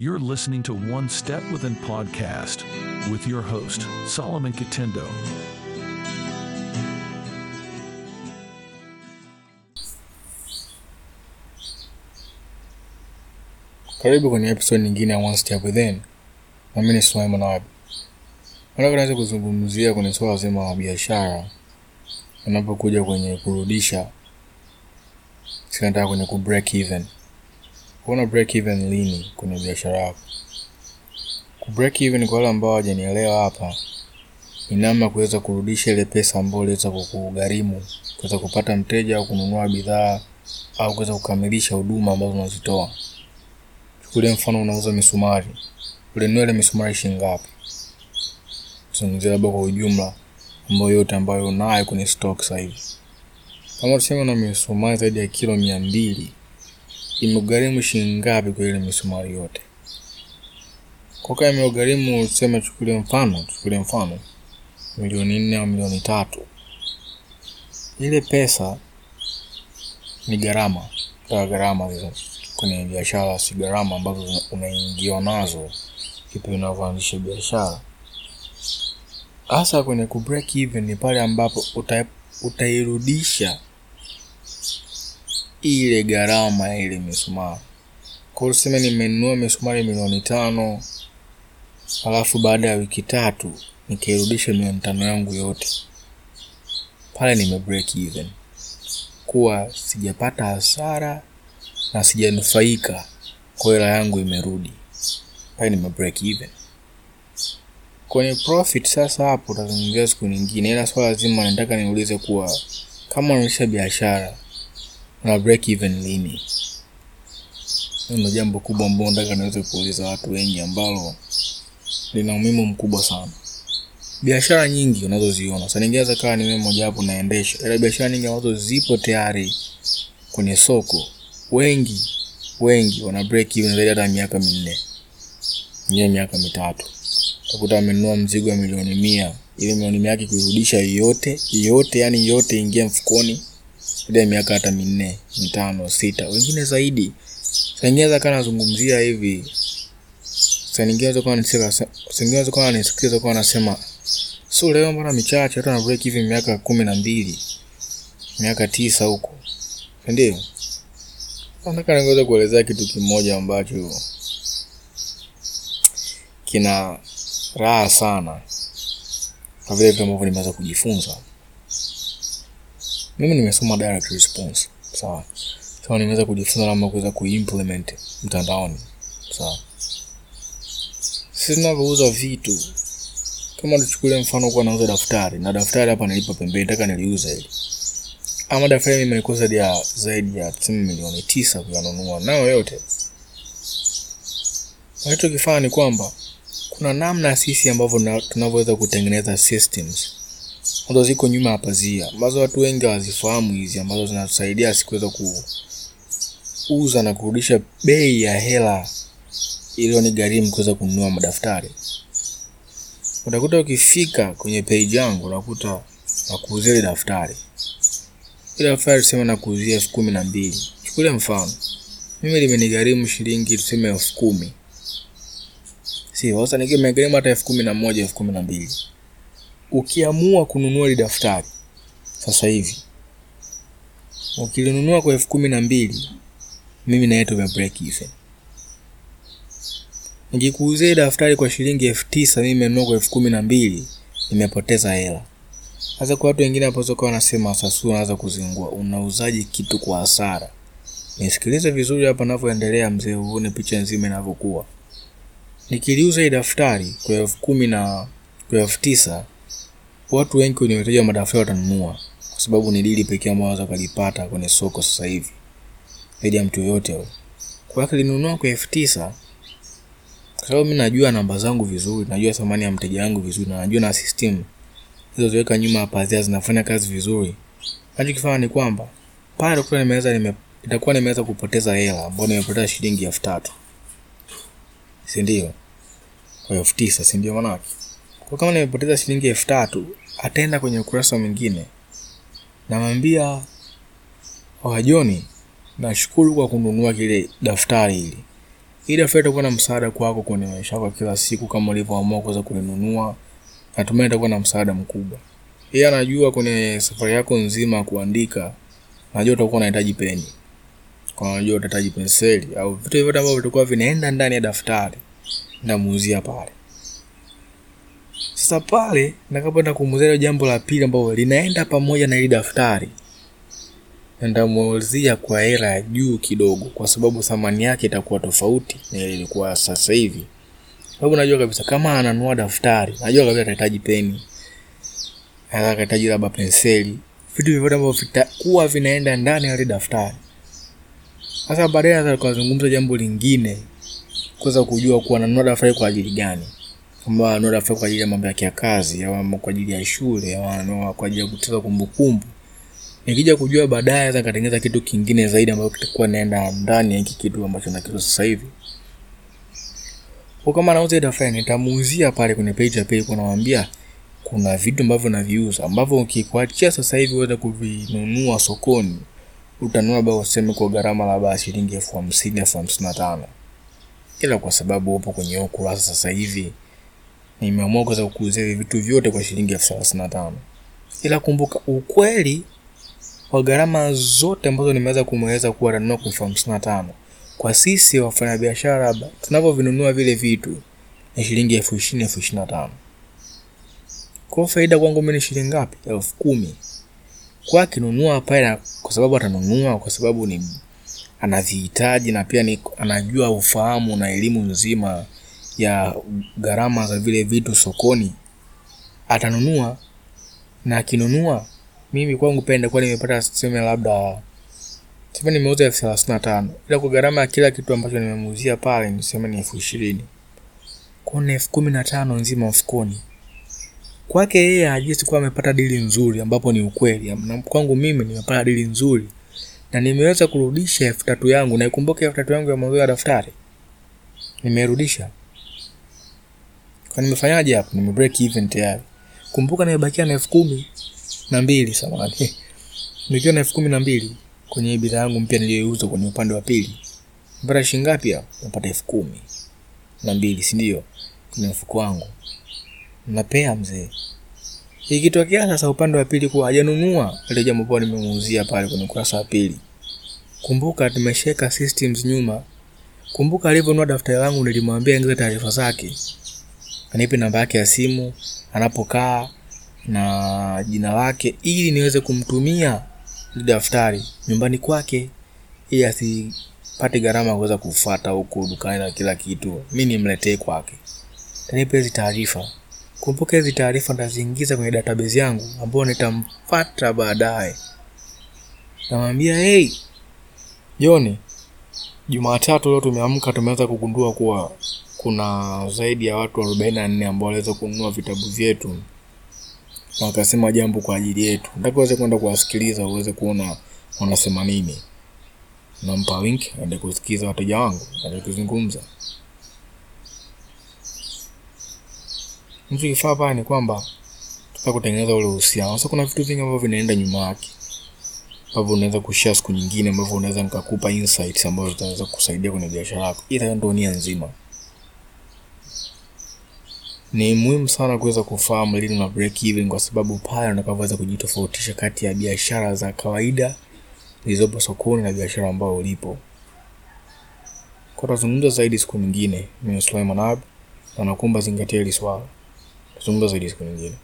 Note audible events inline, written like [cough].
You're listening to One Step Within Podcast with your host, Solomon Katendo. Karibu kwenye episode nyingine ya One Step Within. Na mimi ni Suleiman Nawabi. Nataka nianze kuzungumzia kwenye swala zima la biashara unapokuja kwenye kurudisha, si nataka kwenye ku break even. Una break even lini kwenye biashara yako? Ku break even kwa wale ambao hawajanielewa hapa ni namna kuweza kurudisha ile pesa ambayo iliweza kukugharimu kuweza kupata mteja au kununua bidhaa au kuweza kukamilisha huduma ambazo unazitoa. Chukulia mfano unauza misumari, ulinunua ile misumari shilingi ngapi? Tuzungumzie labda kwa ujumla, ambayo yote ambayo unayo kwenye stock sasa hivi. Kama tuseme una misumari zaidi ya kilo mia mbili, imegharimu shilingi ngapi kwa ile misumari yote? Kwa kama imegharimu, tuseme, chukulie mfano, chukulie mfano milioni nne au milioni tatu, ile pesa ni gharama kwa gharama kwenye biashara, si gharama ambazo unaingia nazo kipi unavyoanzisha biashara. Hasa kwenye ku break even ni pale ambapo uta, utairudisha ile gharama ya ile misumari. Kwa hiyo tuseme nimenunua misumari milioni tano, alafu baada ya wiki tatu nikairudisha milioni tano yangu yote, pale nime break even, kuwa sijapata hasara na sijanufaika kwa hela yangu imerudi, pale nime break even. Kwenye profit sasa, hapo utazungumzia siku nyingine, ila swala zima nataka niulize kuwa kama unaonyesha biashara una break even lini? Ndio jambo kubwa ambalo nataka niweze kuuliza watu wengi, ambalo lina umuhimu mkubwa sana. Biashara nyingi unazoziona. Sasa, ningeweza kawa ni mimi mmoja wapo naendesha, ila biashara nyingi ambazo zipo tayari kwenye soko, wengi wengi wana break even zaidi hata miaka minne, nyewe miaka mitatu. Utakuta amenunua mzigo wa milioni mia, ile milioni mia yake kuirudisha yote yote, yani yote ingia mfukoni, ile miaka hata minne mitano sita, wengine zaidi. Sasa kana nazungumzia hivi, saingine za kana ningeweza kuwa kwa anasema so leo mbona michache, hata na break hivi miaka kumi na mbili miaka tisa huko, ndio nataka niweze kuelezea kitu kimoja ambacho kina raha sana kwa vile vitu ambavyo nimeweza kujifunza. Mimi nimesoma direct response, sawa. Sawa, nimeweza kujifunza namna kuweza kuimplement mtandaoni, sawa. Sisi tunavyouza vitu, kama tuchukulie mfano kuwa nauza daftari na daftari hapa nilipa pembeni, nataka niliuza hili ama daftari mimi nilikosa ya zaidi ya tuseme milioni tisa kuyanunua nayo yote. Nachokifanya ni kwamba kuna namna sisi ambavyo tunavyoweza kutengeneza systems ambazo ziko nyuma ya pazia ambazo watu wengi hawazifahamu hizi, ambazo zinatusaidia sikuweza kuuza na kurudisha bei ya hela iliyonigharimu kuweza kununua madaftari. Utakuta ukifika kwenye page yangu unakuta nakuuzia ile daftari, ile daftari tuseme nakuuzia elfu kumi na mbili. Chukulia mfano mimi limenigharimu shilingi tuseme elfu kumi sio sasa, nikimegharimu hata elfu kumi na moja elfu kumi na mbili ukiamua kununua ile daftari sasa hivi ukilinunua kwa elfu kumi na mbili mimi tume break even. Nikikuuzia daftari kwa shilingi elfu tisa mimi nimenunua kwa elfu kumi na mbili nimepoteza hela. Sasa kwa watu wengine hapo soko wanasema sasa, unaanza kuzingua, unauzaji kitu kwa hasara. Nisikilize vizuri hapa ninavyoendelea, mzee, uone picha nzima inavyokuwa nikiliuza hii daftari kwa elfu kumi na kwa elfu tisa watu wengi kwenye wateja wa madaftari watanunua, kwa sababu ni dili pekee ambayo wanaweza kulipata kwenye soko sasa hivi zaidi ya mtu yoyote huyo. Kwa hiyo alinunua kwa elfu tisa kwa sababu mimi najua namba zangu vizuri, najua thamani ya mteja wangu vizuri, na najua na system hizo ziweka nyuma ya pazia zinafanya kazi vizuri. Nachokifanya ni kwamba pale kwa nimeweza nime itakuwa nimeweza kupoteza hela ambayo nimepoteza shilingi elfu tatu si ndio? Kwa elfu tisa si ndio manake? Kwa kama nimepoteza shilingi elfu tatu ataenda kwenye ukurasa mwingine, namwambia oh, Joni, nashukuru kwa kununua kile daftari hili, Hii daftari itakuwa na msaada kwako kwenye maisha yako kila siku, kama ulivyoamua kuweza kulinunua. Natumai itakuwa na msaada mkubwa. Yeye anajua kwenye safari yako nzima kuandika, najua utakuwa unahitaji peni, kwa najua utahitaji penseli au vitu vyote ambavyo vitakuwa vinaenda ndani ya daftari, ndamuuzia pale. Sasa pale nitakapoenda kumuuzia jambo la pili ambalo linaenda pamoja na ile daftari, nitamuuzia kwa hela ya juu kidogo, kwa sababu thamani yake itakuwa tofauti na ile ilikuwa sasa hivi. Sababu najua kabisa kama ananunua daftari, najua kabisa atahitaji peni, atahitaji labda penseli, vitu vyote ambavyo vitakuwa vinaenda ndani ya ile daftari. Sasa baadaye tukazungumza jambo lingine, kuweza kujua kuwa ananunua daftari kwa ajili gani kwamba ananunua daftari kwa ajili ya mambo yake ya kazi au kwa ajili ya shule au kwa ajili ya kutunza kumbukumbu. Nikija kujua baadaye, naweza nikatengeneza kitu kingine zaidi ambacho kitakuwa naenda ndani ya hiki kitu ambacho nakiuza sasa hivi. Kwa kama anauza daftari, nitamuuzia pale kwenye page ya pili, kunamwambia kuna vitu ambavyo naviuza ambavyo ukikuachia sasa hivi uweze kuvinunua sokoni, utanunua labda useme kwa gharama labda shilingi elfu hamsini elfu hamsini na tano ila kwa sababu upo kwenye ukurasa sasa hivi nimeamua kuweza kukuuzia hivi vitu vyote kwa shilingi elfu thelathini na tano. Ila kumbuka ukweli wa gharama zote ambazo nimeweza kumweleza kuwa atanunua kwa elfu hamsini na tano. Kwa sisi wafanyabiashara tunavyovinunua vile vitu ni shilingi elfu ishirini elfu ishirini na tano. Kwa faida kwangu mimi ni shilingi ngapi? elfu kumi. Kwa akinunua pale, kwa sababu atanunua kwa sababu ni anavihitaji na pia ni anajua ufahamu na elimu nzima ya gharama za vile vitu sokoni, atanunua. Na akinunua, mimi kwangu pia nitakuwa nimepata tuseme, labda tuseme nimeuza elfu thelathini na tano ila kwa gharama ya kila kitu ambacho nimemuuzia pale niseme ni elfu ishirini kuna elfu kumi na tano nzima mfukoni kwake yeye ajisi kuwa amepata dili nzuri, ambapo ni ukweli. Kwangu mimi nimepata dili nzuri na nimeweza kurudisha elfu tatu yangu. Naikumbuka elfu tatu yangu ya mwanzo ya daftari nimerudisha. Kwa nimefanyaje hapo? Nime break even tayari. Kumbuka nimebakia na elfu kumi na mbili samahani, [laughs] nikiwa na elfu kumi na mbili kwenye bidhaa yangu mpya niliyoiuza kwenye upande wa pili. Nimepata shilingi ngapi hapo? Napata elfu kumi na mbili, si ndio? Kwenye mfuko wangu napea mzee. Ikitokea sasa upande wa pili kuwa hajanunua ile jambo ambalo nimemuuzia pale kwenye ukurasa wa pili, kumbuka tumesheka systems nyuma. Kumbuka alivyonunua daftari langu, nilimwambia ingiza taarifa zake, anipe namba yake ya simu, anapokaa na jina lake, ili niweze kumtumia daftari nyumbani kwake, ili asipate gharama kuweza kufuata huku dukani na kila kitu, mimi nimletee kwake. Tanipe hizi taarifa Kumbuka hizi taarifa nitaziingiza kwenye database yangu ambayo nitamfuata baadaye. Namwambia hey, Joni, Jumatatu leo tumeamka tumeanza kugundua kuwa kuna zaidi ya watu arobaini na nne ambao waliweza kununua vitabu vyetu na wakasema jambo kwa ajili yetu. Nataka uweze kwenda kuwasikiliza uweze kuona wanasema nini. Nampa link aende kusikiza wateja wangu aende kuzungumza. Mtu pale ni kwamba tutaka kutengeneza ule uhusiano. Sasa kuna vitu vingi ambavyo vinaenda nyuma yake ambavyo unaweza kushare siku nyingine, ambavyo unaweza nikakupa insights ambazo zitaweza kusaidia kwenye biashara yako. Ila ndio nia nzima. Ni muhimu sana kuweza kufahamu lini na break even, kwa sababu pale unapoweza kujitofautisha kati ya biashara za kawaida zilizopo sokoni na biashara ambayo ulipo. Kwa tazungumza zaidi siku nyingine. Mimi ni Sulaiman Ab na nakuomba zingatia hili swala. Tazungumza zaidi siku nyingine.